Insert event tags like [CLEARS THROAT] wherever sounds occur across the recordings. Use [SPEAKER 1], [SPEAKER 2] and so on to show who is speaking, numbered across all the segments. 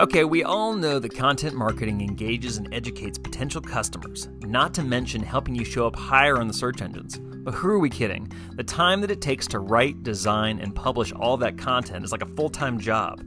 [SPEAKER 1] Okay, we all know that content marketing engages and educates potential customers, not to mention helping you show up higher on the search engines. But who are we kidding? The time that it takes to write, design, and publish all that content is like a full time job.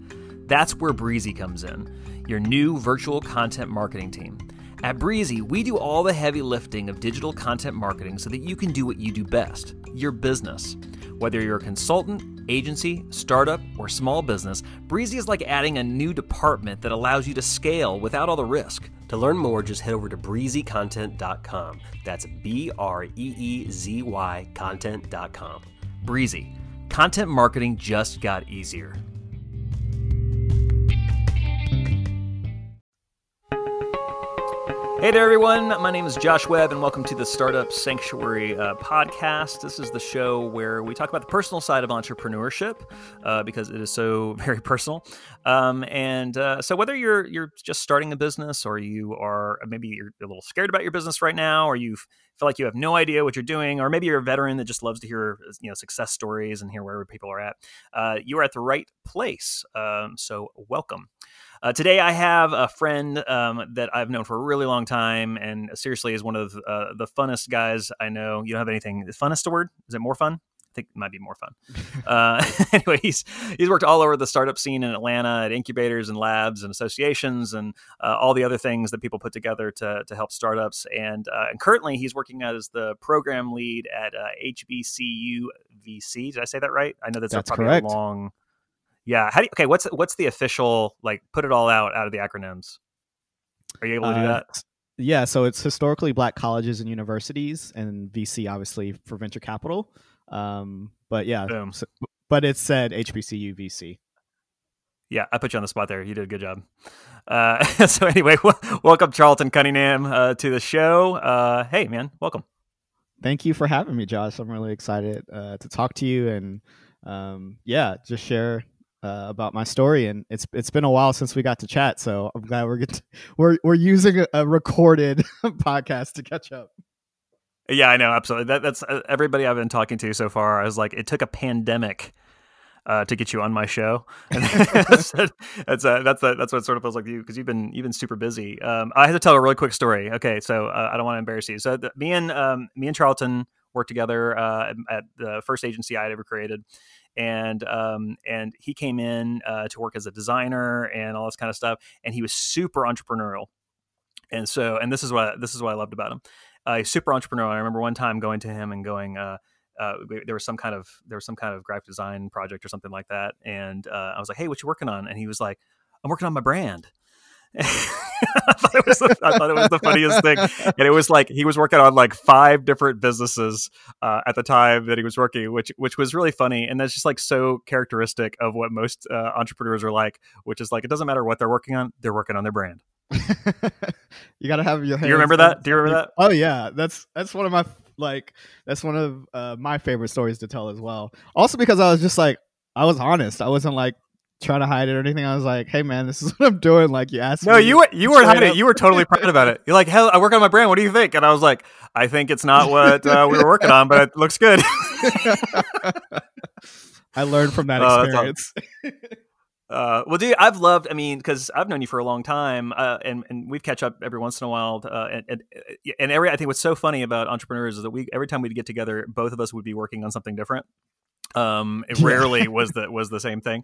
[SPEAKER 1] That's where Breezy comes in, your new virtual content marketing team. At Breezy, we do all the heavy lifting of digital content marketing so that you can do what you do best your business. Whether you're a consultant, agency, startup, or small business, Breezy is like adding a new department that allows you to scale without all the risk.
[SPEAKER 2] To learn more, just head over to breezycontent.com. That's B R E E Z Y content.com.
[SPEAKER 1] Breezy. Content marketing just got easier. Hey there, everyone. My name is Josh Webb, and welcome to the Startup Sanctuary uh, podcast. This is the show where we talk about the personal side of entrepreneurship uh, because it is so [LAUGHS] very personal. Um, and uh, so, whether you're you're just starting a business, or you are maybe you're a little scared about your business right now, or you feel like you have no idea what you're doing, or maybe you're a veteran that just loves to hear you know success stories and hear where people are at, uh, you are at the right place. Um, so, welcome. Uh, today, I have a friend um, that I've known for a really long time, and seriously is one of uh, the funnest guys I know. You don't have anything funnest a word? Is it more fun? I think it might be more fun. [LAUGHS] uh, [LAUGHS] anyway, he's he's worked all over the startup scene in Atlanta at incubators and labs and associations and uh, all the other things that people put together to, to help startups. And, uh, and currently, he's working as the program lead at HBCU uh, VC. Did I say that right? I know that's,
[SPEAKER 3] that's
[SPEAKER 1] probably
[SPEAKER 3] correct.
[SPEAKER 1] a long yeah. How do you, okay? What's what's the official like? Put it all out out of the acronyms. Are you able to do
[SPEAKER 3] Uh,
[SPEAKER 1] that?
[SPEAKER 3] Yeah, so it's historically black colleges and universities, and VC obviously for venture capital. Um, but yeah,
[SPEAKER 1] Boom.
[SPEAKER 3] so- but it said HBCU VC.
[SPEAKER 1] Yeah, I put you on the spot there. You did a good job. Uh, [LAUGHS] so anyway, [LAUGHS] w- welcome Charlton Cunningham uh, to the show. Uh, hey, man, welcome.
[SPEAKER 3] Thank you for having me, Josh. I'm really excited uh, to talk to you and um, yeah, just share uh, about my story. And it's it's been a while since we got to chat, so I'm glad we're get [LAUGHS] we're we're using a, recorded [LAUGHS] podcast to catch up.
[SPEAKER 1] Yeah, I know, absolutely. That, that's uh, everybody I've been talking to so far. I was like, it took a pandemic uh, to get you on my show. [LAUGHS] That's that's uh, that's uh, that's what it sort of feels like to you because you've been you've been super busy. Um, I had to tell a really quick story. Okay, so uh, I don't want to embarrass you. So me and um, me and Charlton worked together uh, at the first agency I had ever created. And um, and he came in uh, to work as a designer and all this kind of stuff, and he was super entrepreneurial. And so, and this is what this is what I loved about him. Uh, super entrepreneurial. I remember one time going to him and going, uh, uh, there was some kind of there was some kind of graphic design project or something like that, and uh, I was like, "Hey, what you working on?" And he was like, "I'm working on my brand." [LAUGHS] I, thought it was the, I thought it was the funniest thing, and it was like he was working on like five different businesses uh, at the time that he was working, which which was really funny, and that's just like so characteristic of what most uh, entrepreneurs are like, which is like it doesn't matter what they're working on, they're working on their brand. [LAUGHS]
[SPEAKER 3] you got to have your.
[SPEAKER 1] Do you remember that? Do you remember that?
[SPEAKER 3] Oh yeah, that's that's one of my like that's one of uh, my favorite stories to tell as well. Also because I was just like I was honest. I wasn't like trying to hide it or anything. I was like, hey man, this is [LAUGHS] what I'm doing. Like you asked me.
[SPEAKER 1] No,
[SPEAKER 3] me.
[SPEAKER 1] you were- you weren't hiding it.
[SPEAKER 3] up.
[SPEAKER 1] You were totally proud about it. You're like, hell, I work on my brand. What do you think? And I was like, I think it's not what uh, we were working on, but it looks good. [LAUGHS] [LAUGHS]
[SPEAKER 3] I learned from that
[SPEAKER 1] awesome.
[SPEAKER 3] experience.
[SPEAKER 1] Uh, well, dude, I've loved. I mean, because I've known you for a long time, uh, and and we've catch up every once in a while. Uh, and, and and every I think what's so funny about entrepreneurs is that we every time we'd get together, both of us would be working on something different. Um, it rarely was the was the same thing,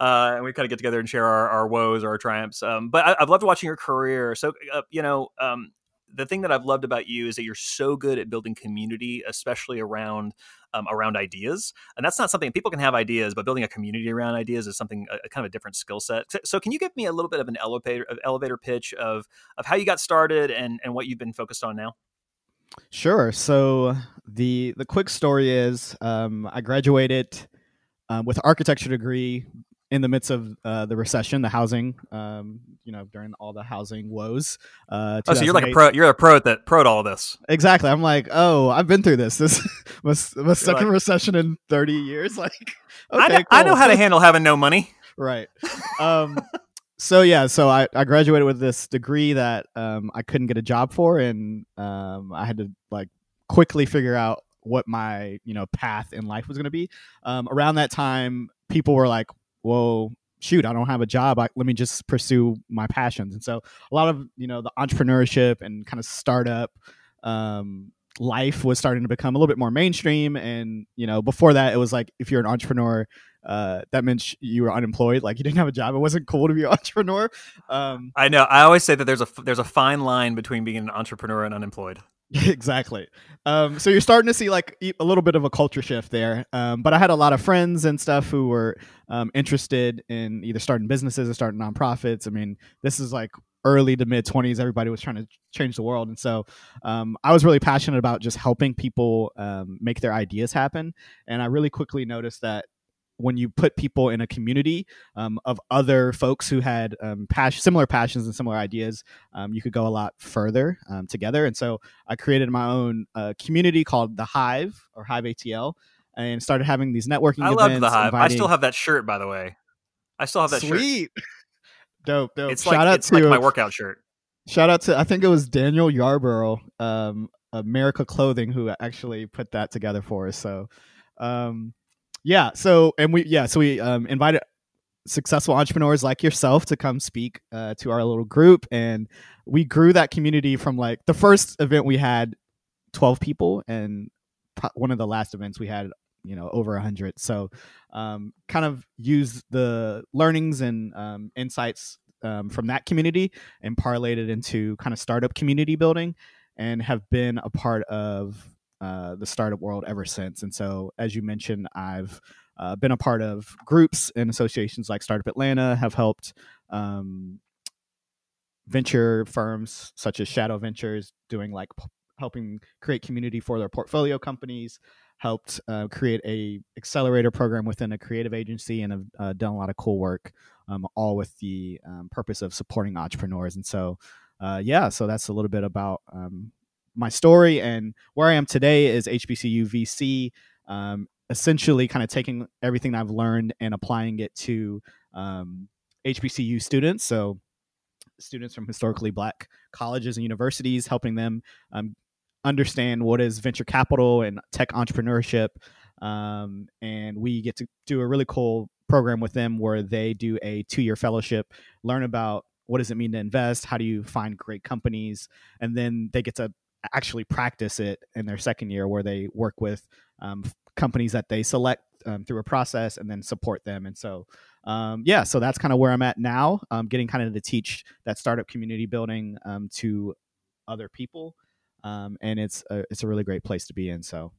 [SPEAKER 1] uh, and we kind of get together and share our, our woes or our triumphs. Um, but I, I've loved watching your career. So uh, you know, um, the thing that I've loved about you is that you're so good at building community, especially around um, around ideas. And that's not something people can have ideas, but building a community around ideas is something a, a kind of a different skill set. So, so can you give me a little bit of an elevator of elevator pitch of of how you got started and and what you've been focused on now?
[SPEAKER 3] Sure. So the the quick story is um, I graduated um, with architecture degree in the midst of uh, the recession, the housing, um, you know, during all the housing woes. Uh,
[SPEAKER 1] Oh, so you're like a pro. You're a pro at that pro at all this.
[SPEAKER 3] Exactly. I'm like, oh, I've been through this. This [LAUGHS] was my second
[SPEAKER 1] like-
[SPEAKER 3] recession in 30 years. [LAUGHS] Like, okay,
[SPEAKER 1] I, know, I know how to [LAUGHS] handle having no money.
[SPEAKER 3] right. Um, so yeah, so I, I graduated with this degree that um, I couldn't get a job for, and um, I had to like quickly figure out what my you know path in life was going to be. Um, around that time, people were like, "Whoa, shoot, I don't have a job. I, let me just pursue my passions. And so a lot of you know the entrepreneurship and kind of startup um, life was starting to become a little bit more mainstream. And you know before that, it was like if you're an entrepreneur, uh, that meant you were unemployed, like you didn't have a job. It wasn't cool to be an [LAUGHS] entrepreneur. Um,
[SPEAKER 1] I know. I always say that there's a there's a fine line between being an entrepreneur and unemployed. [LAUGHS]
[SPEAKER 3] exactly. Um, so you're starting to see like a little bit of a culture shift there. Um, but I had a lot of friends and stuff who were um, interested in either starting businesses or starting nonprofits. I mean, this is like early to mid 20s. Everybody was trying to change the world, and so um, I was really passionate about just helping people um, make their ideas happen. And I really quickly noticed that when you put people in a community um, of other folks who had um, pas- similar passions and similar ideas, um, you could go a lot further um, together. And so I created my own uh, community called the Hive or Hive ATL, and started having these networking.
[SPEAKER 1] I
[SPEAKER 3] love
[SPEAKER 1] the Hive. I still have that shirt, by the way. I still have that
[SPEAKER 3] Sweet.
[SPEAKER 1] shirt. [LAUGHS]
[SPEAKER 3] dope, dope.
[SPEAKER 1] It's Shout like, out it's to like my workout shirt.
[SPEAKER 3] Shout out to I think it was Daniel Yarborough, um, America Clothing, who actually put that together for us. So. Um, yeah. So and we yeah so we um, invited successful entrepreneurs like yourself to come speak uh, to our little group, and we grew that community from like the first event we had twelve people, and one of the last events we had you know over a hundred. So um, kind of use the learnings and um, insights um, from that community and parlayed it into kind of startup community building and have been a part of uh, the startup world ever since. And so, as you mentioned, I've uh, been a part of groups and associations like Startup Atlanta, have helped um, venture firms such as Shadow Ventures doing like p- helping create community for their portfolio companies. Helped uh, create a accelerator program within a creative agency and have uh, done a lot of cool work, um, all with the um, purpose of supporting entrepreneurs. And so, uh, yeah, so that's a little bit about um, my story and where I am today is HBCU VC. Um, essentially, kind of taking everything I've learned and applying it to um, HBCU students. So, students from historically black colleges and universities, helping them um, understand what is venture capital and tech entrepreneurship. Um, and we get to do a really cool program with them where they do a two year fellowship, learn about what does it mean to invest, how do you find great companies, and then they get to actually practice it in their second year where they work with um, companies that they select um, through a process and then support them. And so um, yeah so that's kind of where i'm at now um, getting kind of to teach that startup community building um, to other people. Um, and it's a, it's a really great place to be in so.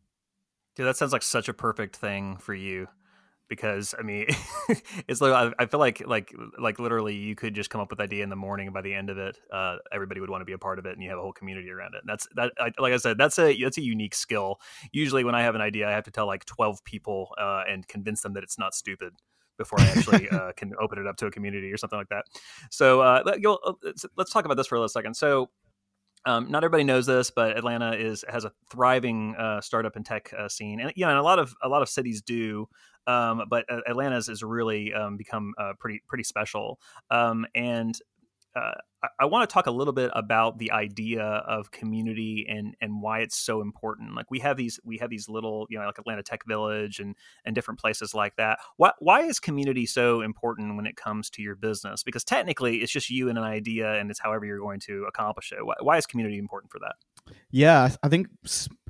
[SPEAKER 1] Dude that sounds like such a perfect thing for you because I mean, [LAUGHS] it's like I feel like like like literally you could just come up with idea in the morning, and by the end of it, uh, everybody would want to be a part of it, and you have a whole community around it. And that's that. I, like I said, that's a that's a unique skill. Usually, when I have an idea, I have to tell like twelve people uh, and convince them that it's not stupid before I actually [LAUGHS] uh, can open it up to a community or something like that. So uh, let, uh, let's talk about this for a little second. So um, not everybody knows this, but Atlanta is has a thriving uh, startup and tech uh, scene, and you know, and a lot of a lot of cities do. Um, but Atlanta's has really um, become uh, pretty pretty special. Um, and uh, I, I want to talk a little bit about the idea of community and and why it's so important. Like we have these we have these little you know like Atlanta Tech Village and and different places like that. Why why is community so important when it comes to your business? Because technically it's just you and an idea, and it's however you're going to accomplish it. Why, why is community important for that?
[SPEAKER 3] Yeah, I think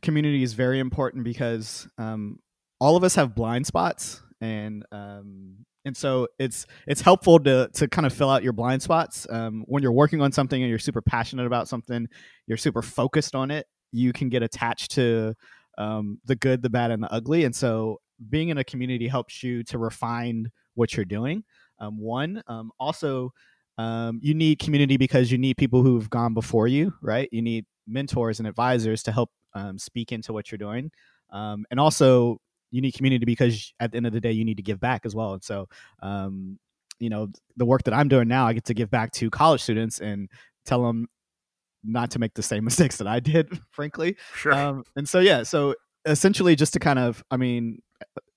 [SPEAKER 3] community is very important because um, all of us have blind spots and um, and so it's it's helpful to to kind of fill out your blind spots. Um, when you're working on something and you're super passionate about something you're super focused on it you can get attached to um, the good the bad and the ugly. And so being in a community helps you to refine what you're doing um, one. Um, also um, you need community because you need people who've gone before you right? You need mentors and advisors to help um, speak into what you're doing. And also you need community because at the end of the day you need to give back as well. And so um, you know the work that i'm doing now i get to give back to college students and tell them not to make the same [LAUGHS] mistakes that i did frankly.
[SPEAKER 1] Sure.
[SPEAKER 3] Um, and so yeah so essentially just to kind of i mean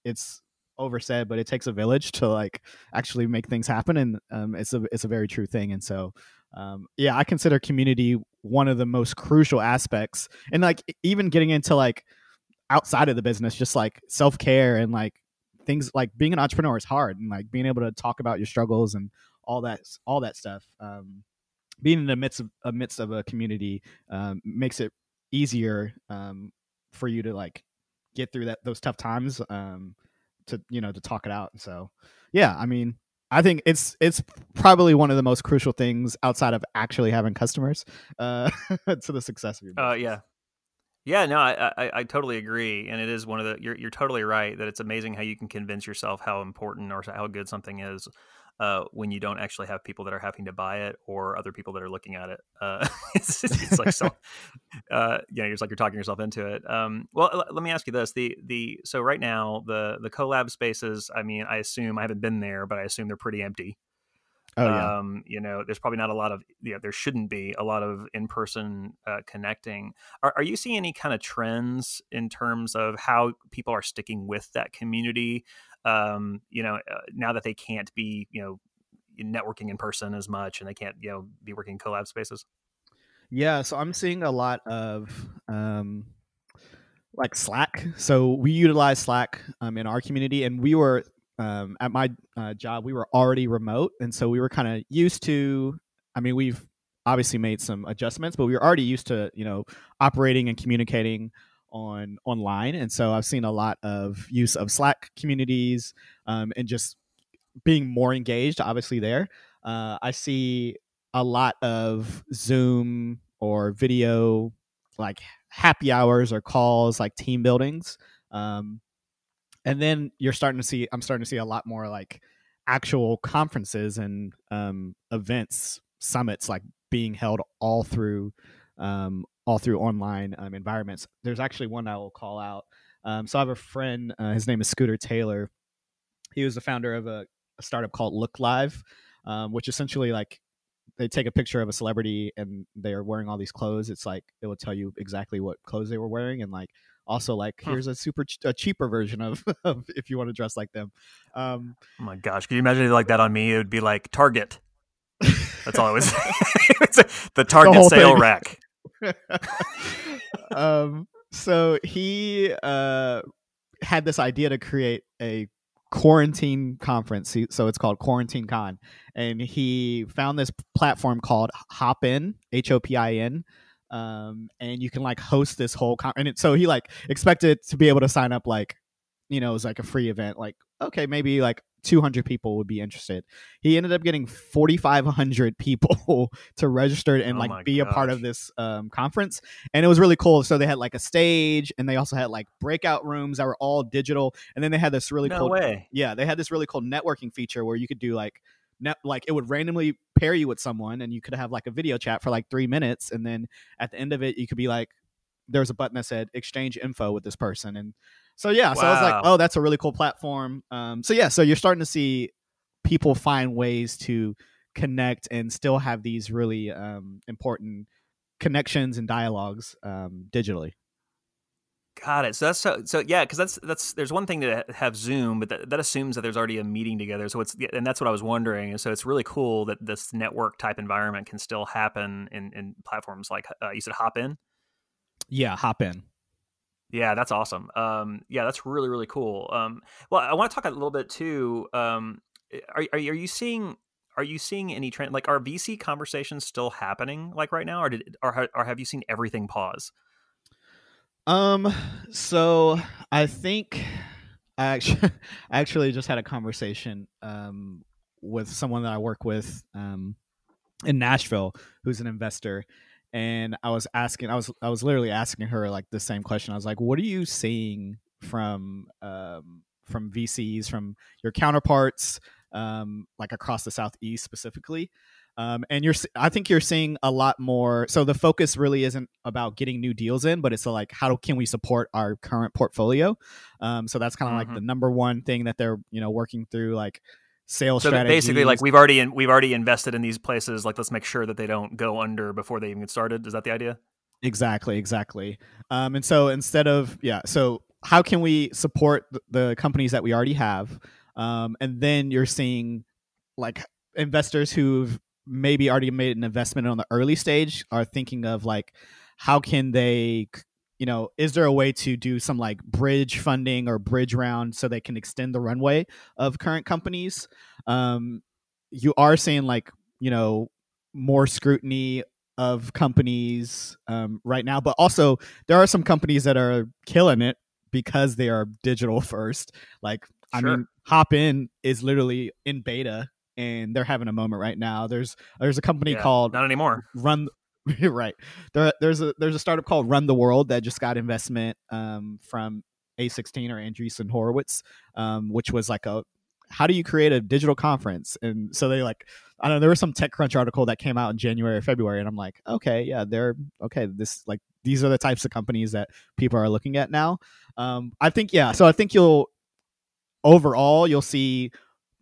[SPEAKER 3] it's oversaid but it takes a village to like actually make things happen. And um, it's a it's a very true thing. And so um, yeah i consider community one of the most crucial aspects. And like even getting into like outside of the business, just like self care and like things like being an entrepreneur is hard and like being able to talk about your struggles and all that all that stuff um, being in the midst of amidst of a community um, makes it easier um, for you to like get through that those tough times um, to you know to talk it out so yeah i mean I think it's it's probably one of the most crucial things outside of actually having customers uh, [LAUGHS] to the success of your business.
[SPEAKER 1] Uh, yeah, yeah, no, I, I, I totally agree, and it is one of the. You're you're totally right that it's amazing how you can convince yourself how important or how good something is uh, when you don't actually have people that are having to buy it or other people that are looking at it. Uh, [LAUGHS] it's, it's, like so, [LAUGHS] uh, you know, it's like you're talking yourself into it. Um, well, l- let me ask you this: the the so right now the the collab spaces. I mean, I assume I haven't been there, but I assume they're pretty empty.
[SPEAKER 3] Oh yeah.
[SPEAKER 1] Um, you know, there's probably not a lot of yeah, there shouldn't be a lot of in person uh, connecting. Are, are you seeing any kind of trends in terms of how people are sticking with that community? Um, you know, uh, now that they can't be you know networking in person as much and they can't you know be working in collab spaces.
[SPEAKER 3] Yeah, so I'm seeing a lot of um, like Slack. So we utilize Slack um, in our community, and we were um, at my uh, job, we were already remote, and so we were kind of used to. I mean, we've obviously made some adjustments, but we were already used to you know operating and communicating on online, and so I've seen a lot of use of Slack communities um, and just being more engaged. Obviously, there, uh, I see a lot of Zoom or video like happy hours or calls like team buildings um, and then you're starting to see i'm starting to see a lot more like actual conferences and um, events summits like being held all through um, all through online um, environments. There's actually one i will call out. Um, so i have a friend uh, his name is scooter taylor. He was the founder of a, a startup called look live um, which essentially like they take a picture of a celebrity and they're wearing all these clothes. It's like it will tell you exactly what clothes they were wearing and like also like huh. here's a super ch- a cheaper version of, [LAUGHS] of if you want to dress like them um
[SPEAKER 1] oh my gosh can you imagine it like that on me it would be like target that's all it was [LAUGHS] [LAUGHS] the target the sale thing. rack
[SPEAKER 3] um so he uh had this idea to create a quarantine conference so it's called quarantine con and he found this platform called hopin h-o-p-i-n um, and you can like host this whole con- and it, so he like expected to be able to sign up like you know it was like a free event like okay maybe like 200 people would be interested he ended up getting 4500 people [LAUGHS] to register and oh like be gosh. a part of this um, conference and it was really cool so they had like a stage and they also had like breakout rooms that were all digital and then they had this really
[SPEAKER 1] no
[SPEAKER 3] cool
[SPEAKER 1] way.
[SPEAKER 3] yeah they had this really cool networking feature where you could do like net, like it would randomly pair you with someone and you could have like a video chat for like three minutes and then at the end of it you could be like there was a button that said exchange info with this person. And so yeah wow. so i was like oh that's a really cool platform. Um, so yeah so you're starting to see people find ways to connect and still have these really um, important connections and dialogues um, digitally
[SPEAKER 1] Got it. So that's so, so yeah, because that's that's there's one thing to have Zoom, but that, that assumes that there's already a meeting together. So it's and that's what I was wondering. And so it's really cool that this network type environment can still happen in in platforms like uh, you said Hopin.
[SPEAKER 3] Yeah, Hopin.
[SPEAKER 1] Yeah, that's awesome. Um, yeah, that's really really cool. Um, well, I want to talk a little bit too. Um, are, are are you seeing are you seeing any trend like are VC conversations still happening like right now, or did or, or have you seen everything pause?
[SPEAKER 3] Um, so I think I actually [LAUGHS] I actually just had a conversation um with someone that I work with um in Nashville who's an investor and I was asking I was I was literally asking her like the same question. I was like, "What are you seeing from um from VCs from your counterparts um like across the southeast specifically?" Um, and you're, I think you're seeing a lot more. So the focus really isn't about getting new deals in, but it's like how can we support our current portfolio? Um, so that's kind of mm-hmm. like the number one thing that they're you know working through, like sales
[SPEAKER 1] strategy.
[SPEAKER 3] so
[SPEAKER 1] basically like we've already in, we've already invested in these places like let's make sure that they don't go under before they even get started is that the idea
[SPEAKER 3] exactly exactly um, and so instead of yeah so how can we support the companies that we already have um, and then you're seeing like investors who've maybe already made an investment on the early stage are thinking of like how can they you know, is there a way to do some like bridge funding or bridge round so they can extend the runway of current companies? Um, you are seeing like, you know, more scrutiny of companies um, right now, but also there are some companies that are killing it because they are digital [LAUGHS] first. Like, I
[SPEAKER 1] Sure.
[SPEAKER 3] mean, Hopin is literally in beta and they're having a moment right now. There's there's a company
[SPEAKER 1] Yeah,
[SPEAKER 3] called
[SPEAKER 1] not anymore.
[SPEAKER 3] Run. [LAUGHS] right there, there's a there's a startup called Run the World that just got investment um, from A16 or Andreessen Horowitz, um, which was like a how do you create a digital conference? And so they like I don't know. There was some TechCrunch article that came out in January or February, and I'm like, okay, yeah, they're okay. This like these are the types of companies that people are looking at now. Um, I think yeah. So I think you'll overall you'll see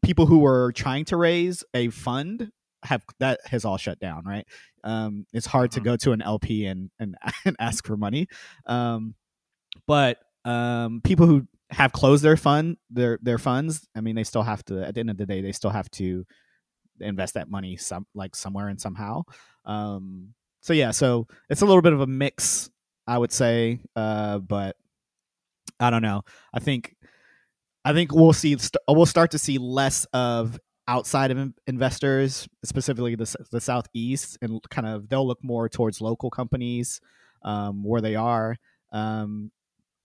[SPEAKER 3] people who were trying to raise a fund have that has all shut down, right? Um, it's hard to
[SPEAKER 1] Mhm.
[SPEAKER 3] go to an LP and and, [LAUGHS] and ask for money. Um, but um, people who have closed their fund their their funds, I mean, they still have to. At the end of the day, they still have to invest that money some like somewhere and somehow. Um, so yeah, so it's a little bit of a mix, I would say. Uh, but I don't know. I think I think we'll see we'll start to see less of outside of in- investors, specifically the the southeast, and kind of they'll look more towards local companies um, where they are. Um,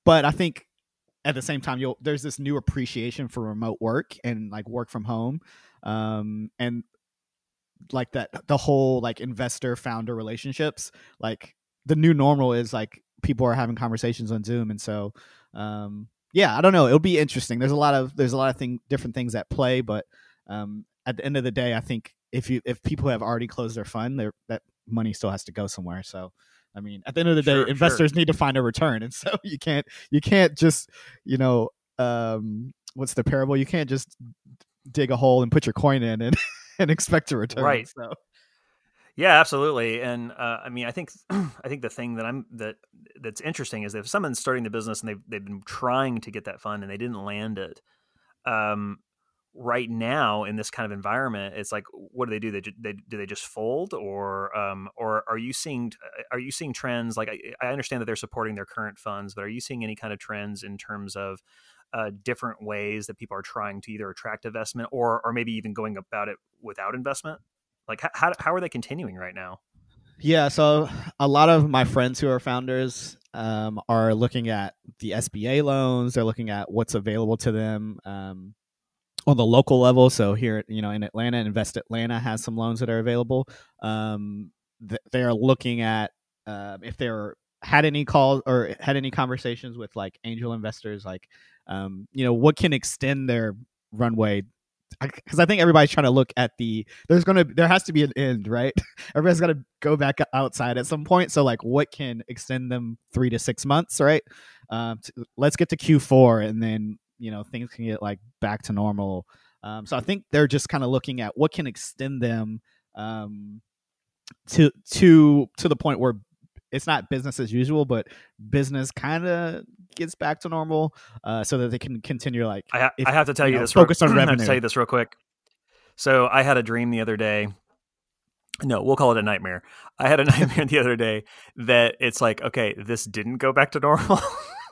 [SPEAKER 3] but I think at the same time, you'll there's this new appreciation for remote work and like work from home, um, and like that the whole like investor founder relationships. Like the new normal is like people are having conversations on Zoom, and so um, yeah, I don't know. It'll be interesting. There's a lot of there's a lot of thing different things at play, but um, at the end of the day, I think if you if people have already closed their fund, their that money still has to go somewhere. So, I mean, at the end of the day,
[SPEAKER 1] sure.
[SPEAKER 3] investors need to find a return, and [LAUGHS] so you can't you can't just you know um, what's the parable? You can't just dig a hole and put your coin in and [LAUGHS] and expect a return.
[SPEAKER 1] Right.
[SPEAKER 3] So
[SPEAKER 1] Yeah, absolutely. And uh, I mean, I think [CLEARS THROAT] I think the thing that I'm that that's interesting is if someone's starting the business and they've they've been trying to get that fund and they didn't land it, um, right now in this kind of environment, it's like, what do they do? They, they do they just fold, or um, or are you seeing are you seeing trends? Like I, I understand that they're supporting their current funds, but are you seeing any kind of trends in terms of uh, different ways that people are trying to either attract investment or or maybe even going about it without investment? Like how how, are they continuing right now?
[SPEAKER 3] Yeah, so a lot of my friends who are founders um, are looking at the SBA loans. They're looking at what's available to them um, on the local level. So here, you know, in Atlanta, Invest Atlanta has some loans that are available. Um, th- they are looking at uh, if they're had any calls or had any conversations with like angel investors, like um, you know, what can extend their runway. Because I think everybody's trying to look at the there's gonna there has to be an end, right? [LAUGHS] everybody's got to go back outside at some point. So like, what can extend them three to six months, right? Um, t- let's get to Q4, and then you know things can get like back to normal. Um, so I think they're just kind of looking at what can extend them um, to to to the point where it's not business as usual, but business kind of gets back to normal, uh, so that they can continue like
[SPEAKER 1] I, ha-
[SPEAKER 3] if,
[SPEAKER 1] I have to tell
[SPEAKER 3] you
[SPEAKER 1] you,
[SPEAKER 3] know,
[SPEAKER 1] this.
[SPEAKER 3] focus on
[SPEAKER 1] real, I have to
[SPEAKER 3] revenue.
[SPEAKER 1] tell you this real quick. So I had a dream the other day. No, we'll call it a nightmare. I had a [LAUGHS] nightmare the other day that it's like, okay, this didn't go back to normal,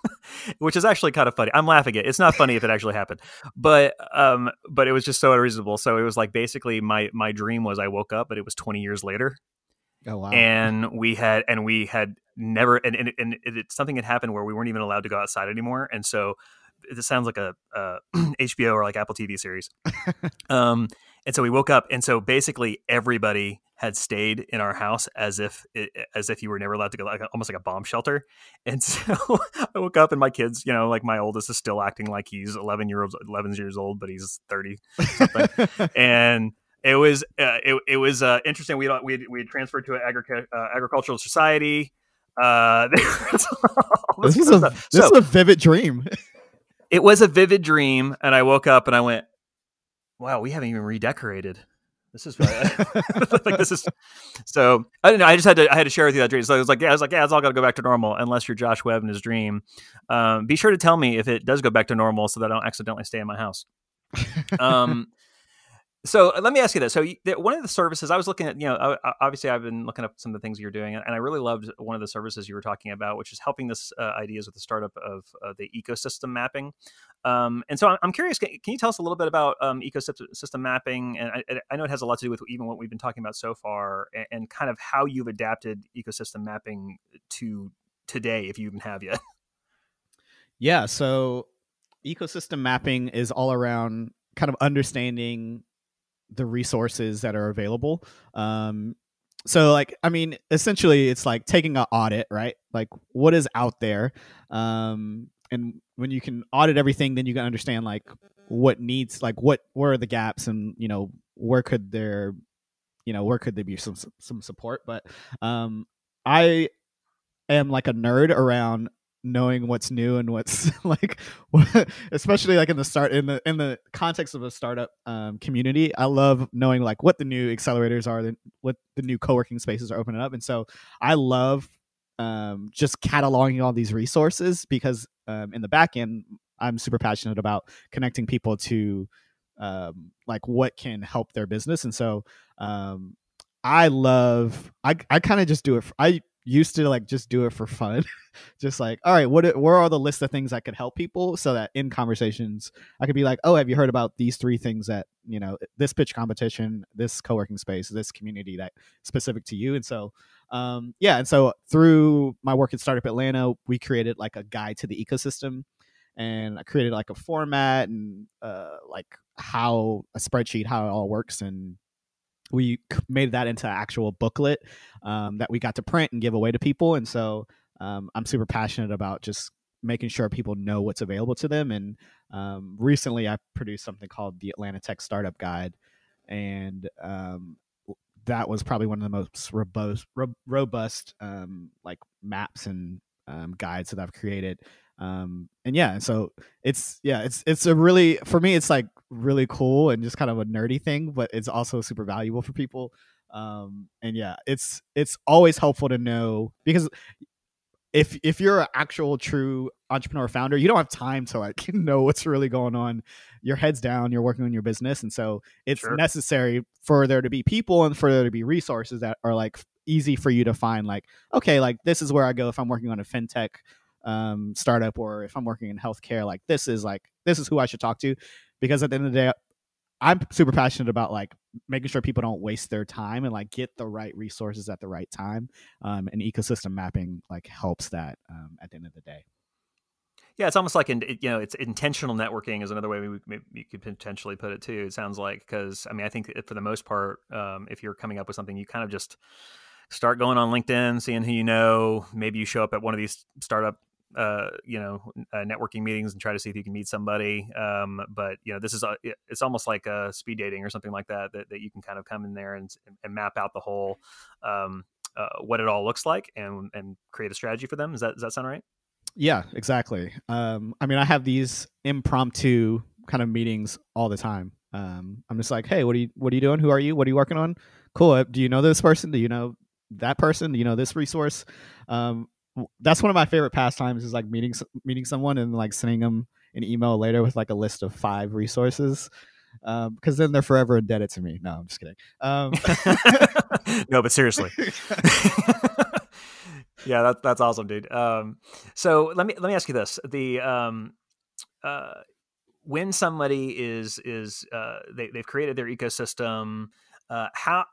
[SPEAKER 1] [LAUGHS] which is actually kind of funny. I'm laughing at it. It's not funny if it actually happened, but um, but it was just so unreasonable. So it was like basically my my dream was I woke up, but it was 20 years later,
[SPEAKER 3] oh wow,
[SPEAKER 1] and we had and we had never and and, and it, it, something had happened where we weren't even allowed to go outside anymore. And so this sounds like a, a [CLEARS THROAT] hbo or like apple tv series. [LAUGHS] Um and so we woke up and so basically everybody had stayed in our house as if it, as if you were never allowed to go like almost like a bomb shelter. [LAUGHS] And so i woke up and my kids you know like my oldest is still acting like he's 11 years 11 years old but he's 30 something. [LAUGHS] And it was uh, it, it was uh, interesting. We we had, we had transferred to an agric- uh, agricultural society. Uh, [LAUGHS]
[SPEAKER 3] this
[SPEAKER 1] this
[SPEAKER 3] is a
[SPEAKER 1] stuff.
[SPEAKER 3] this
[SPEAKER 1] So,
[SPEAKER 3] is a vivid dream. [LAUGHS]
[SPEAKER 1] it was a vivid dream, and I woke up and I went, "Wow, we haven't even redecorated." This is [LAUGHS] like this is so. I don't know. I just had to I had to share with you that dream. So I was like, yeah, I was like, yeah, it's all got to go back to normal unless you're Josh Webb in his dream. Um, be sure to tell me if it does go back to normal so that I don't accidentally stay in my house. Um, so let me ask you this. So one of the services I was looking at, you know, obviously I've been looking up some of the things you're doing, and I really loved one of the services you were talking about, which is helping this uh, ideas with the startup of uh, the ecosystem mapping. Um, and so I'm curious, can, you tell us a little bit about um, ecosystem mapping? And I, I, know it has a lot to do with even what we've been talking about so far, and kind of how you've adapted ecosystem mapping to today, if you even have yet.
[SPEAKER 3] Yeah. So ecosystem mapping is all around kind of understanding the resources that are available. Um, so like i mean essentially it's like taking an audit right? Like what is out there? Um and when you can audit everything then you can understand like what needs like what where are the gaps and you know where could there you know where could there be some some support? But um i am like a nerd around knowing what's new and what's [LAUGHS] like especially like in the start in the in the context of a startup um, community i love knowing like what the new accelerators are the, what the new co-working spaces are opening up and so i love um, just cataloging all these resources because um, in the back end i'm super passionate about connecting people to um, like what can help their business and so um, i love i, I kind of just do it for, i used to like just do it for fun. [LAUGHS] Just like all right what where are the list of things that could help people? So that in conversations i could be like oh have you heard about these three things that you know this pitch competition this co-working space this community that specific to you? And so um yeah and so through my work at startup atlanta we created like a guide to the ecosystem and i created like a format and uh like how a spreadsheet how it all works and we made that into an actual booklet um, that we got to print and give away to people. And so um, I'm super passionate about just making sure people know what's available to them. And um, recently, I produced something called the Atlanta Tech Startup Guide, and um, that was probably one of the most robust, ro- robust um, like maps and um, guides that I've created um and yeah so it's yeah it's it's a really for me it's like really cool and just kind of a nerdy thing but it's also super valuable for people. Um and yeah it's it's always helpful to know because if if you're an actual true entrepreneur founder you don't have time to like [LAUGHS] know what's really going on. Your head's down you're working on your business and so it's sure. necessary for there to be people and for there to be resources that are like easy for you to find like okay like this is where i go if i'm working on a fintech um, startup or if I'm working in healthcare, like this is like this is who I should talk to, because at the end of the day, I'm super passionate about like making sure people don't waste their time and like get the right resources at the right time. Um, and ecosystem mapping like helps that um, at the end of the day.
[SPEAKER 1] Yeah, it's almost like in, you know, it's intentional networking is another way we, we could potentially put it too. It sounds like because I mean, I think for the most part, um, if you're coming up with something, you kind of just start going on LinkedIn, seeing who you know. Maybe you show up at one of these startup uh, you know uh, networking meetings and try to see if you can meet somebody. Um, but you know, this is a, it's almost like a speed dating or something like that, that that you can kind of come in there and, and map out the whole um, uh, what it all looks like and and create a strategy for them. Does that does that sound right?
[SPEAKER 3] Yeah, exactly. Um, I mean, I have these impromptu kind of meetings all the time. Um, I'm just like, hey, what are you what are you doing? Who are you? What are you working on? Cool. Do you know this person? Do you know that person? Do you know this resource? Um, that's one of my favorite pastimes is like meeting meeting someone and like sending them an email later with like a list of five resources because um, then they're forever indebted to me. No, I'm just kidding. Um, [LAUGHS]
[SPEAKER 1] no, but seriously. [LAUGHS] [LAUGHS] yeah, that's that's awesome, dude. Um, so let me let me ask you this: the um, uh, when somebody is is uh, they they've created their ecosystem, uh, how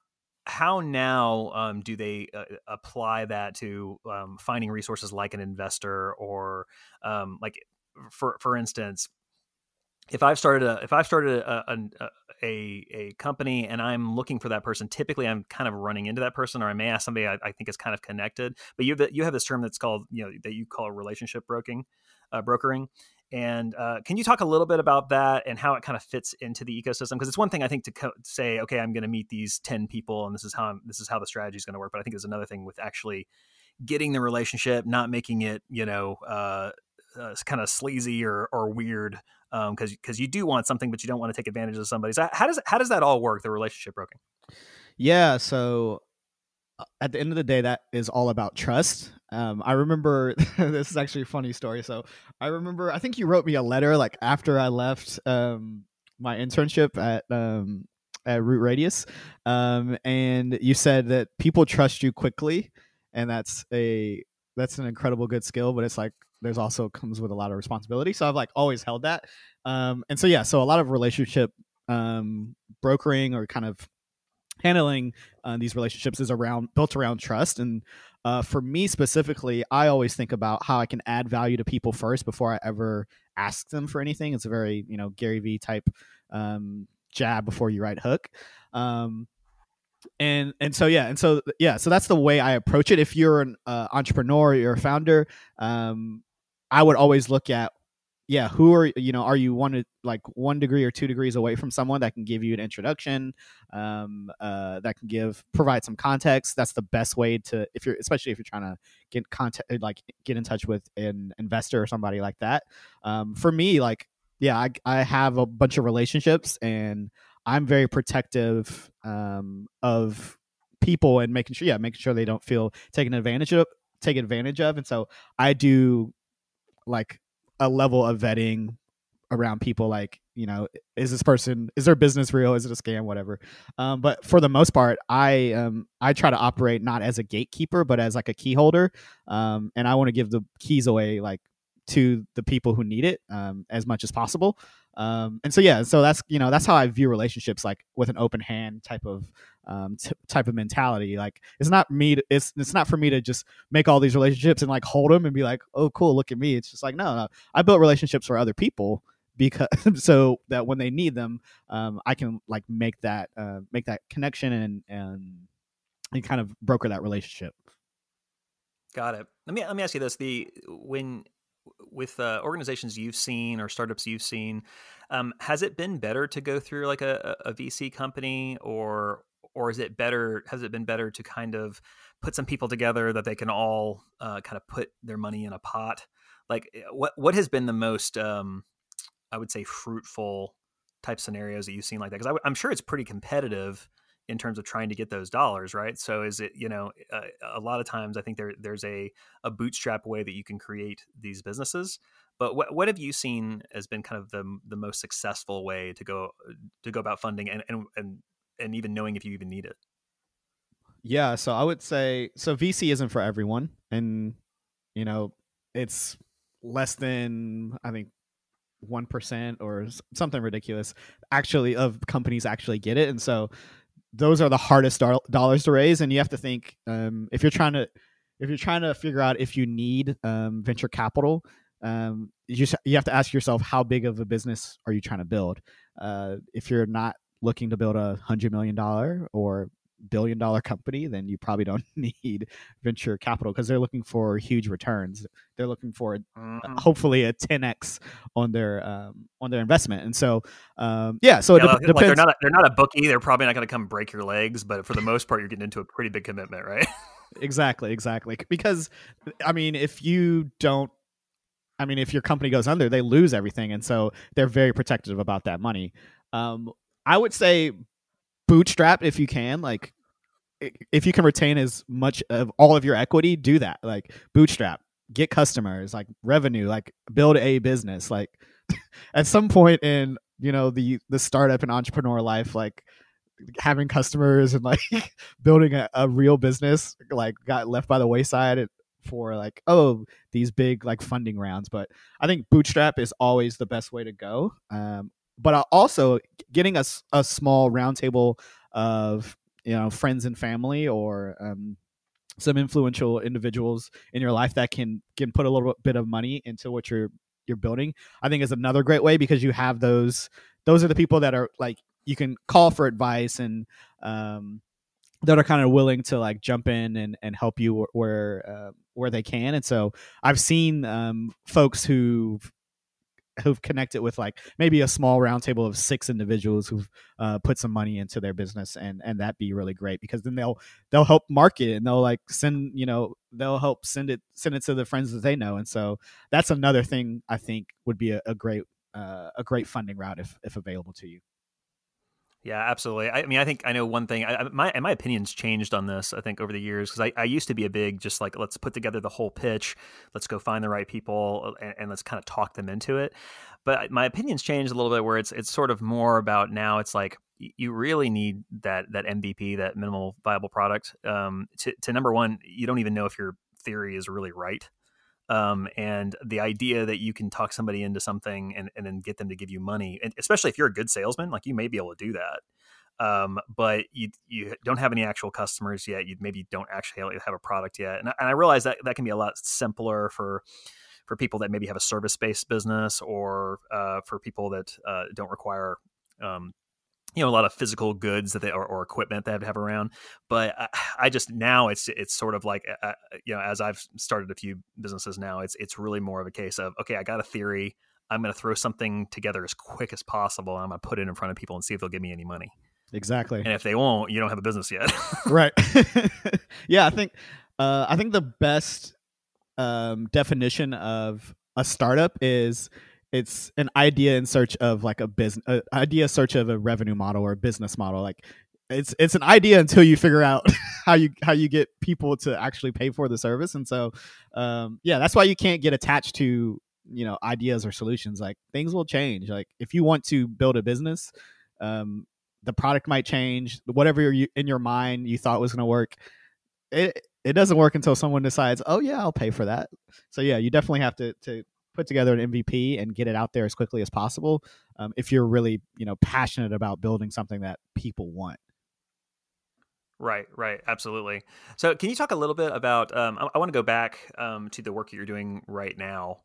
[SPEAKER 1] how now um, do they uh, apply that to um, finding resources like an investor or um, like for for instance if I've started a if I've started a, a, a, a company and I'm looking for that person, typically I'm kind of running into that person, or I may ask somebody I, I think is kind of connected. But you you have this term that's called you know that you call relationship broking, uh, brokering, and uh, can you talk a little bit about that and how it kind of fits into the ecosystem? Because it's one thing I think to co- say, okay, I'm going to meet these ten people, and this is how I'm, this is how the strategy is going to work. But I think there's another thing with actually getting the relationship, not making it, you know, uh, uh, kind of sleazy or or weird, because um, because you do want something, but you don't want to take advantage of somebody. So how does how does that all work? The relationship broking.
[SPEAKER 3] Yeah. So at the end of the day, that is all about trust. Um, I remember [LAUGHS] this is actually a funny story. So I remember I think you wrote me a letter like after I left um, my internship at um, at Root Radius, um, and you said that people trust you quickly, and that's a that's an incredible good skill. But it's like there's also comes with a lot of responsibility. So I've like always held that, um, and so yeah, so a lot of relationship um, brokering or kind of handling uh, these relationships is around built around trust. And uh, for me specifically i always think about how i can add value to people first before i ever ask them for anything. It's a very you know gary vee type um, jab before you right hook. Um, and and so yeah and so yeah so that's the way i approach it. If you're an uh, entrepreneur you're a founder um, i would always look at yeah, who are you know, are you one like one degree or two degrees away from someone that can give you an introduction, um, uh, that can give provide some context. That's the best way to if you're especially if you're trying to get contact like get in touch with an investor or somebody like that. Um, for me, like yeah, I I have a bunch of relationships and I'm very protective um, of people and making sure yeah making sure they don't feel taken advantage of taken advantage of and so I do like a level of vetting around people like you know is this person is their business real? Is it a scam? Whatever. Um, but for the most part i um, i try to operate not as a gatekeeper but as like a key holder. Um, and i want to give the keys away like to the people who need it um, as much as possible. Um, and so yeah so that's you know that's how i view relationships like with an open hand type of um, t- type of mentality. Like it's not me to, it's it's not for me to just make all these relationships and like hold them and be like oh cool look at me. It's just like no no. I built relationships for other people because [LAUGHS] so that when they need them um, i can like make that uh, make that connection and and and kind of broker that relationship.
[SPEAKER 1] Got it. Let me let me ask you this. The when with uh, organizations you've seen or startups you've seen, um, has it been better to go through like a, a VC company, or or is it better? Has it been better to kind of put some people together that they can all uh, kind of put their money in a pot? Like, eh, what what has been the most, um, I would say, fruitful type scenarios that you've seen like that? Because I'm sure it's pretty competitive in terms of trying to get those dollars, right? So is it, you know, uh, a lot of times I think there there's a a bootstrap way that you can create these businesses. But what what have you seen has been kind of the the most successful way to go to go about funding and and and, and even knowing if you even need it?
[SPEAKER 3] Yeah, so I would say so VC isn't for everyone and you know, it's less than I think 1% or something ridiculous actually of companies actually get it and so those are the hardest do- dollars to raise, and you have to think um, if you're trying to if you're trying to figure out if you need um, venture capital. Um, you you have to ask yourself how big of a business are you trying to build. Uh, if you're not looking to build a hundred million dollar or billion dollar company, then you probably don't [LAUGHS] need venture capital because they're looking for huge returns. They're looking for mm-hmm. hopefully a 10x on their um, on their investment. And so, um, yeah, so
[SPEAKER 1] yeah, it de- depends. they're not a, they're not a bookie. They're probably not going to come break your legs, but for the most part, you're getting into a pretty big commitment, right? [LAUGHS]
[SPEAKER 3] exactly, exactly. Because I mean, if you don't I mean, if your company goes under, they lose everything, and so they're very protective about that money. Um, I would say bootstrap if you can like if you can retain as much of all of your equity do that like bootstrap get customers like revenue like build a business like [LAUGHS] at some point in you know the the startup and entrepreneur life like having customers and like [LAUGHS] building a, a real business like got left by the wayside for like oh these big like funding rounds but i think bootstrap is always the best way to go um, but also getting a, a small roundtable of you know friends and family or um, some influential individuals in your life that can can put a little bit of money into what you're you're building i think is another great way because you have those those are the people that are like you can call for advice and um, that are kind of willing to like jump in and, and help you where uh, where they can and so i've seen um, folks who've who've connected with like maybe a small roundtable of six individuals who've uh, put some money into their business and and that'd be really great because then they'll they'll help market and they'll like send you know they'll help send it send it to the friends that they know. And so that's another thing i think would be a, a great uh, a great funding route if if available to you
[SPEAKER 1] Yeah, absolutely. I, mean, I think I know one thing. I, my my opinions changed on this. I think over the years because I, I used to be a big just like let's put together the whole pitch, let's go find the right people, and, and let's kind of talk them into it. But my opinions changed a little bit where it's it's sort of more about now. It's like you really need that that MVP, that minimal viable product. Um, to, to number one, you don't even know if your theory is really right. Um, and the idea that you can talk somebody into something and, and then get them to give you money, and especially if you're a good salesman, like you may be able to do that. Um, but you you don't have any actual customers yet. You maybe don't actually have a product yet, and I, and I realize that that can be a lot simpler for for people that maybe have a service based business or uh, for people that uh, don't require um, you know a lot of physical goods that they or, or equipment they have to have around but I, [SIGHS] I, just now it's it's sort of like uh, uh, you know as i've started a few businesses now it's it's really more of a case of okay i got a theory i'm going to throw something together as quick as possible and i'm going to put it in front of people and see if they'll give me any money.
[SPEAKER 3] Exactly.
[SPEAKER 1] And if they won't you don't have a business yet. [LAUGHS]
[SPEAKER 3] Right. [LAUGHS] Yeah i think uh, i think the best um, definition of a startup is it's an idea in search of like a business idea search of a revenue model or business model like it's it's an idea until you figure out [LAUGHS] how you how you get people to actually pay for the service and so um, yeah that's why you can't get attached to you know ideas or solutions like things will change like if you want to build a business um, the product might change whatever you in your mind you thought was going to work it it doesn't work until someone decides oh yeah i'll pay for that. So yeah you definitely have to to put together an MVP and get it out there as quickly as possible. Um, if you're really, you know, passionate about building something that people want.
[SPEAKER 1] Right, right, absolutely. So, can you talk a little bit about? Um, I, I want to go back um, to the work that you're doing right now,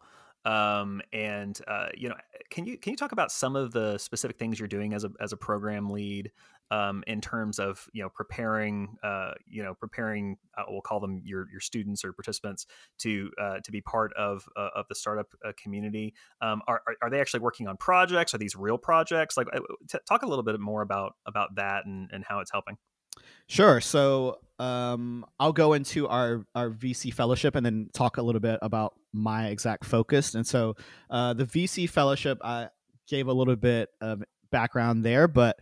[SPEAKER 1] um, and uh, you know, can you can you talk about some of the specific things you're doing as a as a program lead um, in terms of you know preparing uh, you know preparing uh, we'll call them your your students or participants to uh, to be part of uh, of the startup uh, community. Um, are, are, they actually working on projects? Are these real projects? Like, uh, t- talk a little bit more about about that and and how it's helping.
[SPEAKER 3] Sure. So um, I'll go into our our VC fellowship and then talk a little bit about my exact focus. And so uh, the VC fellowship, I gave a little bit of background there, but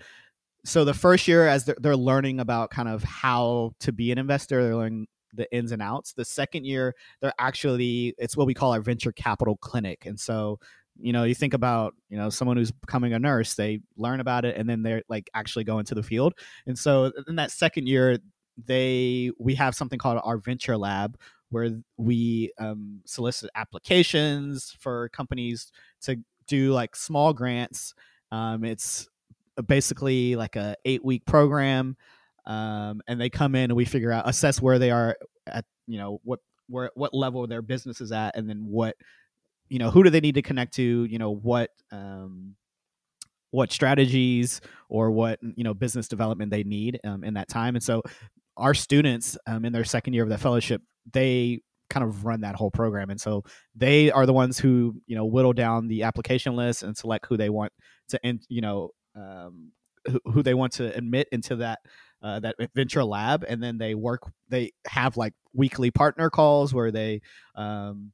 [SPEAKER 3] so the first year as they're, they're learning about kind of how to be an investor they're learning the ins and outs the second year they're actually it's what we call our venture capital clinic and so you know you think about you know someone who's becoming a nurse they learn about it and then they're like actually go into the field and so in that second year they we have something called our venture lab where we um, solicit applications for companies to do like small grants. Um, it's basically like a eight week program um, and they come in and we figure out assess where they are at you know what where what level their business is at and then what you know who do they need to connect to you know what um, what strategies or what you know business development they need um, in that time. And so our students um, in their second year of the fellowship they kind of run that whole program and so they are the ones who you know whittle down the application list and select who they want to and you know um, who, who, they want to admit into that uh, that venture lab, and then they work. They have like weekly partner calls where they um,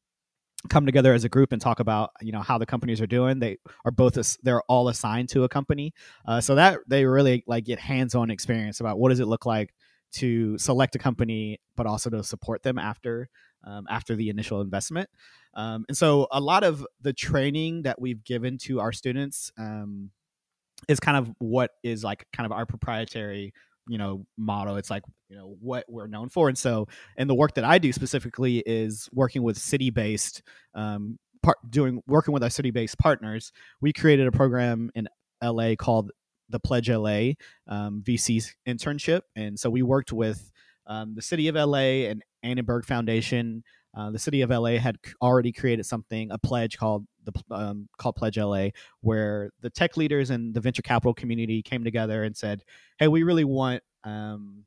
[SPEAKER 3] come together as a group and talk about you know how the companies are doing. They are both they're all assigned to a company, uh, so that they really like get hands on experience about what does it look like to select a company, but also to support them after um, after the initial investment. Um, and so a lot of the training that we've given to our students um, is kind of what is like kind of our proprietary you know motto it's like you know what we're known for. And so and the work that i do specifically is working with city based um part doing working with our city based partners. We created a program in la called the pledge la um, vc internship and so we worked with um, the city of la and annenberg foundation uh, the city of LA had already created something, a pledge called the um, called Pledge LA, where the tech leaders and the venture capital community came together and said, "Hey, we really want um,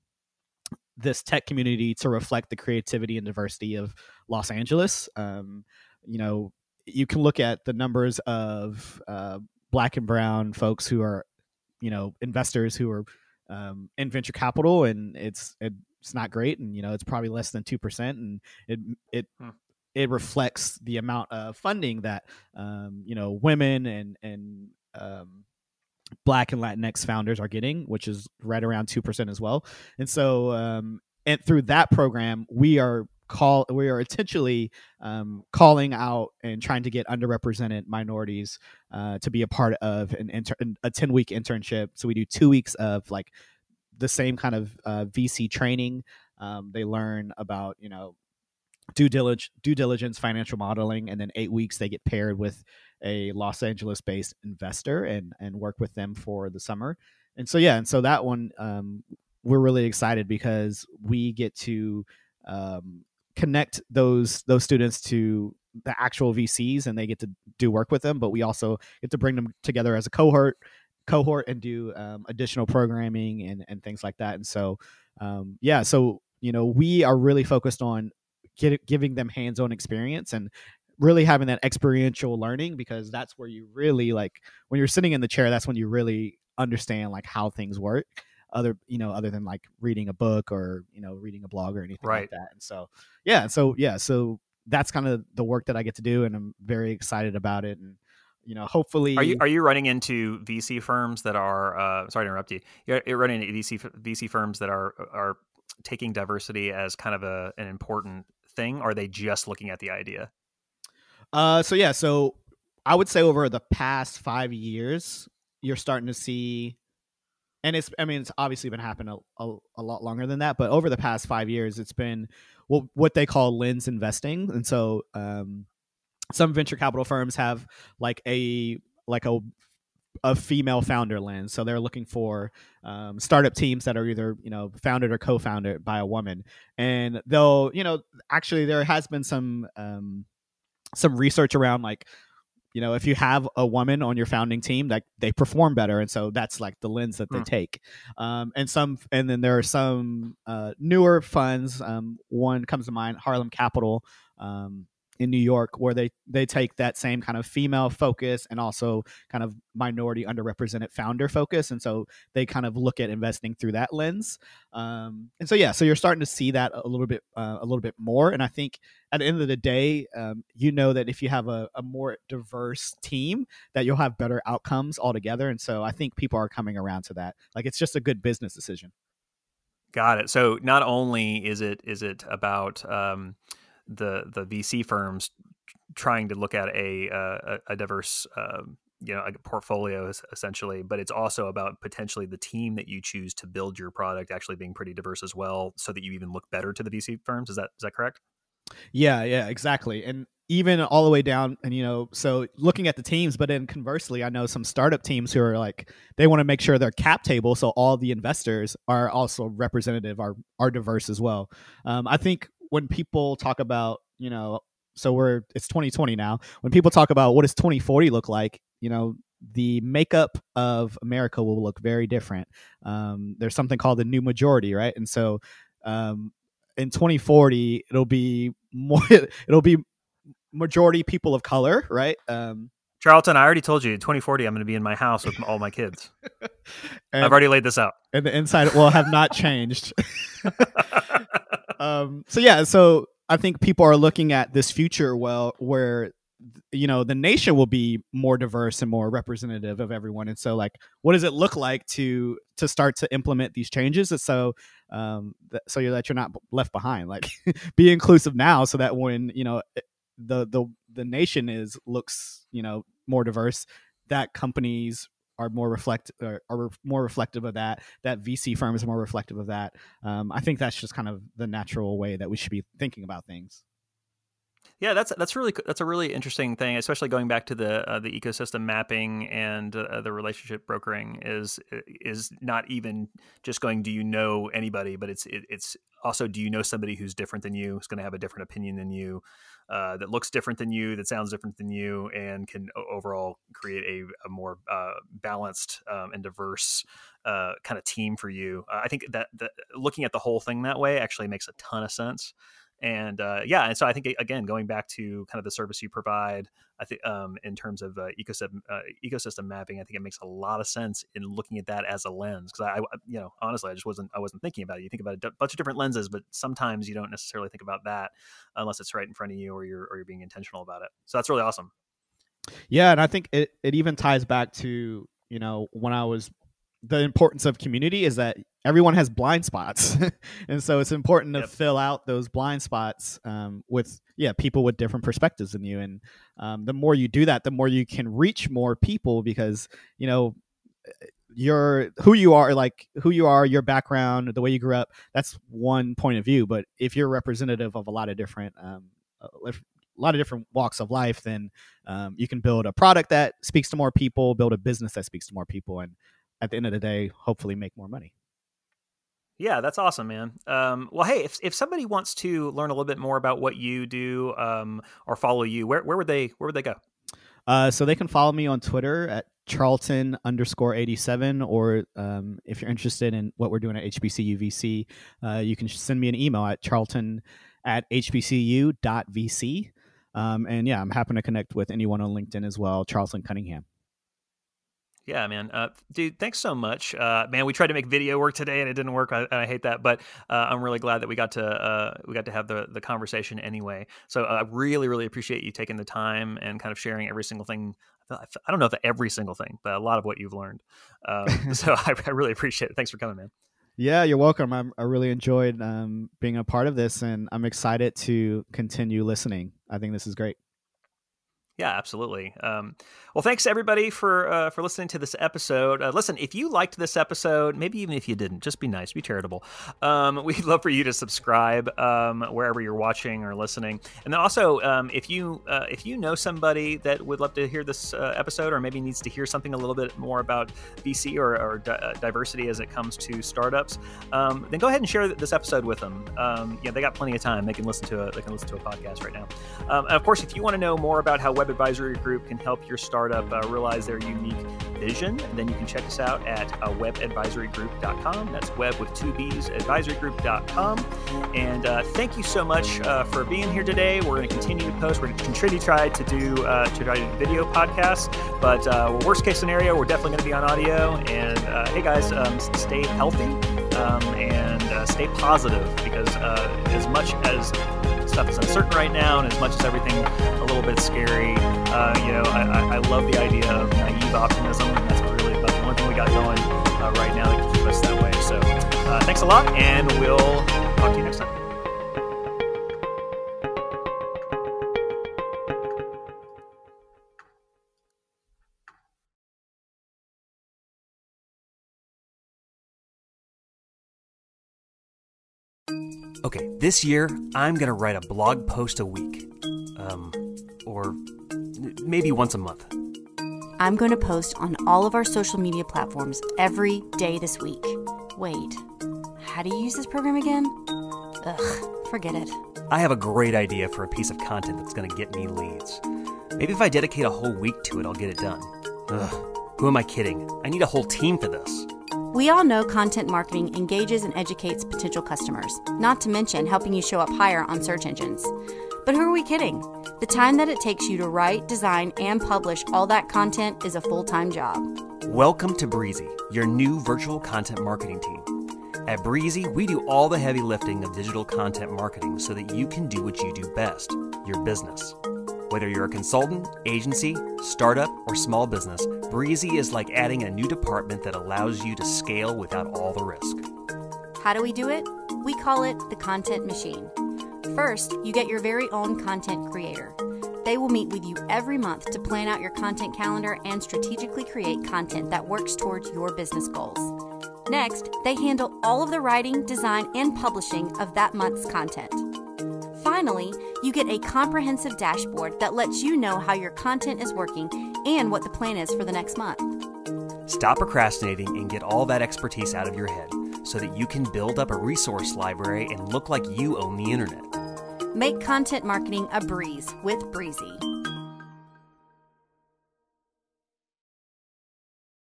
[SPEAKER 3] this tech community to reflect the creativity and diversity of Los Angeles." Um, you know, you can look at the numbers of uh, black and brown folks who are, you know, investors who are um, in venture capital, and it's it's not great, and you know it's probably less than two percent, and it it hmm. it reflects the amount of funding that um, you know women and and um, Black and Latinx founders are getting, which is right around two percent as well. And so, um, and through that program, we are call we are intentionally um, calling out and trying to get underrepresented minorities uh, to be a part of an inter- a 10 week internship. So we do two weeks of like the same kind of uh, vc training. Um, they learn about you know due diligence due diligence financial modeling and then eight weeks they get paired with a los angeles based investor and and work with them for the summer. And so yeah and so that one um, we're really excited because we get to um, connect those those students to the actual VCs and they get to do work with them, but we also get to bring them together as a cohort cohort and do um, additional programming and and things like that. And so um, yeah, so you know we are really focused on get, giving them hands-on experience and really having that experiential learning because that's where you really like when you're sitting in the chair that's when you really understand like how things work other you know other than like reading a book or you know reading a blog or anything
[SPEAKER 1] Right.
[SPEAKER 3] like that and so yeah so yeah so that's kind of the work that i get to do and i'm very excited about it and you know hopefully
[SPEAKER 1] Are you are you running into VC firms that are uh, sorry to interrupt you? You're, running into VC VC firms that are are taking diversity as kind of a an important thing, or are they just looking at the idea?
[SPEAKER 3] Uh, so yeah, so I would say over the past five years, you're starting to see, and it's I mean it's obviously been happening a, a, a lot longer than that, but over the past five years, it's been what what they call lens investing, and so um, some venture capital firms have like a like a a female founder lens. So they're looking for um, startup teams that are either you know founded or co-founded by a woman. And they'll you know actually there has been some um, some research around like you know if you have a woman on your founding team like they perform better and so that's like the lens that they
[SPEAKER 1] Hmm.
[SPEAKER 3] take um, and some and then there are some uh, newer funds um, one comes to mind harlem capital um, in new york where they they take that same kind of female focus and also kind of minority underrepresented founder focus and so they kind of look at investing through that lens um, and so yeah so you're starting to see that a little bit uh, a little bit more and i think at the end of the day, um, you know that if you have a, a more diverse team, that you'll have better outcomes altogether. And so I think people are coming around to that. Like it's just a good business decision.
[SPEAKER 1] Got it. So not only is it is it about um, the the VC firms trying to look at a uh, a, a diverse um, you know a portfolio essentially, but it's also about potentially the team that you choose to build your product actually being pretty diverse as well, so that you even look better to the VC firms. Is that is that correct?
[SPEAKER 3] Yeah, yeah, exactly. And even all the way down, and you know, so looking at the teams, but then conversely, I know some startup teams who are like they want to make sure their cap table, so all the investors are also representative, are are diverse as well. Um, I think when people talk about, you know, so we're it's 2020 now. When people talk about what does 2040 look like, you know, the makeup of America will look very different. Um, there's something called the new majority, right? And so um, in 2040 it'll be more [LAUGHS] it'll be majority people of color right um
[SPEAKER 1] Charlton, I already told you, 2040, I'm going to be in my house with all my kids. [LAUGHS]
[SPEAKER 3] and,
[SPEAKER 1] I've already laid this out.
[SPEAKER 3] and the inside will have not changed [LAUGHS] um so yeah so i think people are looking at this future well where you know the nation will be more diverse and more representative of everyone. And so like what does it look like to to start to implement these changes? And so um so that you're not left behind like [LAUGHS] be inclusive now so that when you know the the the nation is looks you know more diverse that companies are more reflect are, are more reflective of that that vc firms are more reflective of that um, i think that's just kind of the natural way that we should be thinking about things
[SPEAKER 1] Yeah, that's that's really that's a really interesting thing, especially going back to the uh, the ecosystem mapping and uh, the relationship brokering is is not even just going. Do you know anybody? But it's it, it's also do you know somebody who's different than you, who's going to have a different opinion than you, uh, that looks different than you, that sounds different than you, and can overall create a, a more uh, balanced um, and diverse uh, kind of team for you. Uh, I think that, that looking at the whole thing that way actually makes a ton of sense and uh, yeah, and so I think again, going back to kind of the service you provide, I think um, in terms of uh, ecosystem uh, ecosystem mapping, I think it makes a lot of sense in looking at that as a lens because I, I, you know, honestly, I just wasn't I wasn't thinking about it. You think about a bunch of different lenses, but sometimes you don't necessarily think about that unless it's right in front of you or you're or you're being intentional about it. So that's really awesome.
[SPEAKER 3] Yeah, and I think it, it even ties back to you know, when I was the importance of community is that everyone has blind spots. [LAUGHS] And so it's important to yep. fill out those blind spots um, with yeah people with different perspectives than you. And um, the more you do that the more you can reach more people because you know your who you are like who you are your background the way you grew up that's one point of view. But if you're representative of a lot of different um, a lot of different walks of life then um, you can build a product that speaks to more people build a business that speaks to more people. And at the end of the day hopefully make more money
[SPEAKER 1] yeah, that's awesome, man. Um, well, hey, if if somebody wants to learn a little bit more about what you do um, or follow you, where where would they where would they go?
[SPEAKER 3] Uh, so they can follow me on Twitter at Charlton underscore eighty seven, or um, if you're interested in what we're doing at HBCU VC, uh, you can send me an email at charlton at hbcu.vc. Um, and yeah, I'm happy to connect with anyone on LinkedIn as well, Charlton Cunningham.
[SPEAKER 1] Yeah, man, uh, dude, thanks so much, uh, man. We tried to make video work today and it didn't work. I, I hate that, but uh, I'm really glad that we got to uh, we got to have the the conversation anyway. So I really, really appreciate you taking the time and kind of sharing every single thing. I don't know if every single thing, but a lot of what you've learned. Um, [LAUGHS] so I, I, really appreciate it. Thanks for coming, man.
[SPEAKER 3] Yeah, you're welcome. I'm, i really enjoyed um, being a part of this, and I'm excited to continue listening. I think this is great.
[SPEAKER 1] Yeah, absolutely. Um, well, thanks everybody for uh, for listening to this episode. Uh, listen, if you liked this episode, maybe even if you didn't, just be nice, be charitable. Um, [LAUGHS] we'd love for you to subscribe um, wherever you're watching or listening. And then also, um, if you uh, if you know somebody that would love to hear this uh, episode, or maybe needs to hear something a little bit more about VC or, or di- uh, diversity as it comes to startups, um, then go ahead and share this episode with them. Um, yeah, they got plenty of time; they can listen to a they can listen to a podcast right now. of course, if you want to know more about how Webb Advisory Group can help your startup uh, realize their unique vision, then you can check us out at uh, webbadvisorygroup.com. That's Webb with two B's, advisorygroup.com. And uh, thank you so much uh, for being here today. We're going to continue to post. We're going to continue to try to do uh, to try to do video podcasts. But uh, worst case scenario, we're definitely going to be on audio. And hey, guys, um, stay healthy um, and stay positive because as much as stuff is uncertain right now, and as much as everything a little bit scary, uh, you know, I, I, love the idea of naive optimism, and that's really about the only thing we got going uh, right now that can keep us that way. So, uh, thanks a lot, and we'll talk to you next time.
[SPEAKER 2] Okay, this year I'm gonna write a blog post a week. Um, or maybe once a month.
[SPEAKER 4] I'm going to post on all of our social media platforms every day this week. Wait, how do you use this program again? Ugh, forget it.
[SPEAKER 2] I have a great idea for a piece of content that's going to get me leads. Maybe if I dedicate a whole week to it, I'll get it done. Ugh, who am I kidding? I need a whole team for this.
[SPEAKER 4] We all know content marketing engages and educates potential customers, not to mention helping you show up higher on search engines. But who are we kidding? The time that it takes you to write, design, and publish all that content is a full time job.
[SPEAKER 2] Welcome to Breezy, your new virtual content marketing team. At Breezy, we do all the heavy lifting of digital content marketing so that you can do what you do best your business. Whether you're a consultant, agency, startup, or small business, Breezy is like adding a new department that allows you to scale without all the risk.
[SPEAKER 4] How do we do it? We call it the content machine. First, you get your very own content creator. They will meet with you every month to plan out your content calendar and strategically create content that works towards your business goals. Next, they handle all of the writing, design, and publishing of that month's content. Finally, you get a comprehensive dashboard that lets you know how your content is working and what the plan is for the next month.
[SPEAKER 2] Stop procrastinating and get all that expertise out of your head so that you can build up a resource library and look like you own the internet.
[SPEAKER 4] Make content marketing a breeze with Breezy.